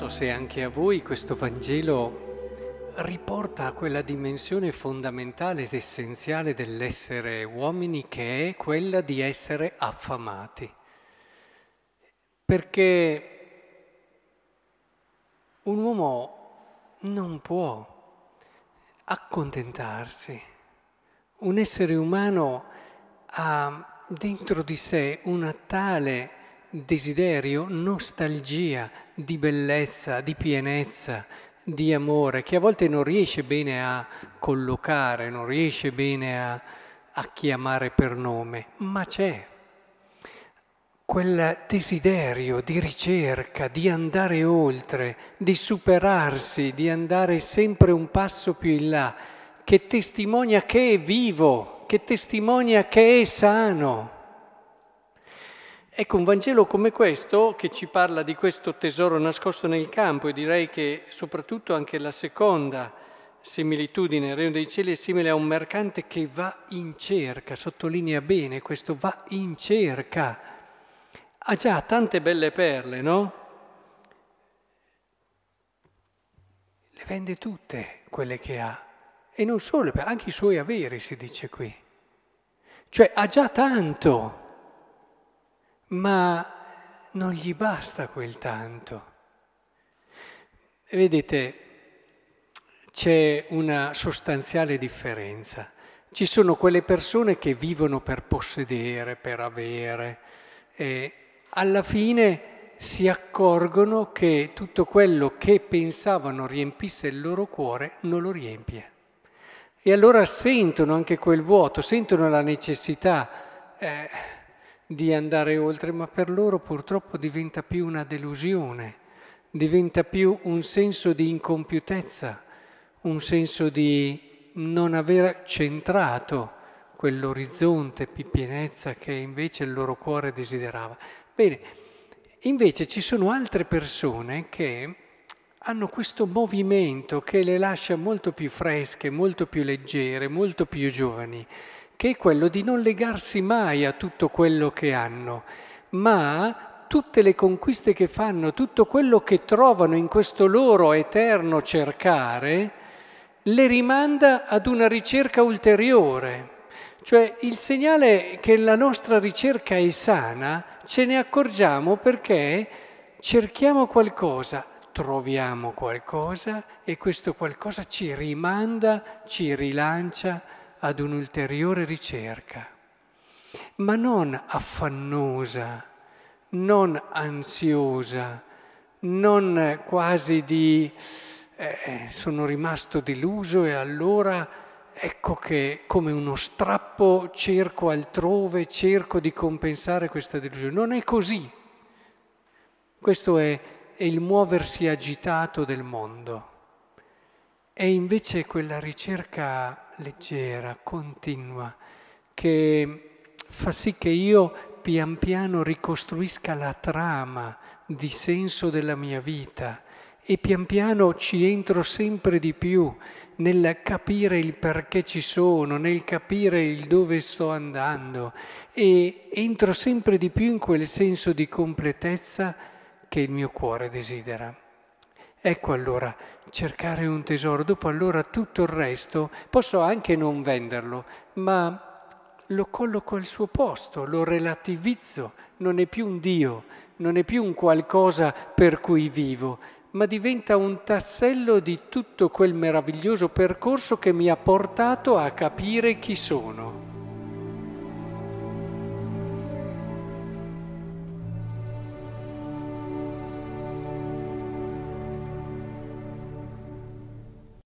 So se anche a voi questo Vangelo riporta quella dimensione fondamentale ed essenziale dell'essere uomini che è quella di essere affamati. Perché un uomo non può accontentarsi. Un essere umano ha dentro di sé una tale desiderio, nostalgia di bellezza, di pienezza, di amore, che a volte non riesce bene a collocare, non riesce bene a, a chiamare per nome, ma c'è quel desiderio di ricerca, di andare oltre, di superarsi, di andare sempre un passo più in là, che testimonia che è vivo, che testimonia che è sano. Ecco, un Vangelo come questo, che ci parla di questo tesoro nascosto nel campo, e direi che soprattutto anche la seconda similitudine, il Regno dei Cieli è simile a un mercante che va in cerca, sottolinea bene questo va in cerca ha già tante belle perle, no? Le vende tutte quelle che ha. E non solo, anche i suoi averi, si dice qui. Cioè ha già tanto, ma non gli basta quel tanto. Vedete, c'è una sostanziale differenza. Ci sono quelle persone che vivono per possedere, per avere, e alla fine si accorgono che tutto quello che pensavano riempisse il loro cuore non lo riempie. E allora sentono anche quel vuoto, sentono la necessità eh, di andare oltre, ma per loro purtroppo diventa più una delusione, diventa più un senso di incompiutezza, un senso di non aver centrato quell'orizzonte pienezza che invece il loro cuore desiderava. Bene, invece ci sono altre persone che hanno questo movimento che le lascia molto più fresche, molto più leggere, molto più giovani, che è quello di non legarsi mai a tutto quello che hanno, ma tutte le conquiste che fanno, tutto quello che trovano in questo loro eterno cercare, le rimanda ad una ricerca ulteriore. Cioè il segnale che la nostra ricerca è sana ce ne accorgiamo perché cerchiamo qualcosa, troviamo qualcosa e questo qualcosa ci rimanda, ci rilancia ad un'ulteriore ricerca, ma non affannosa, non ansiosa, non quasi di eh, sono rimasto deluso e allora ecco che come uno strappo cerco altrove, cerco di compensare questa delusione. Non è così. Questo è, è il muoversi agitato del mondo. È invece quella ricerca leggera, continua, che fa sì che io pian piano ricostruisca la trama di senso della mia vita e pian piano ci entro sempre di più nel capire il perché ci sono, nel capire il dove sto andando e entro sempre di più in quel senso di completezza che il mio cuore desidera. Ecco allora cercare un tesoro, dopo allora tutto il resto posso anche non venderlo, ma lo colloco al suo posto, lo relativizzo, non è più un Dio, non è più un qualcosa per cui vivo, ma diventa un tassello di tutto quel meraviglioso percorso che mi ha portato a capire chi sono.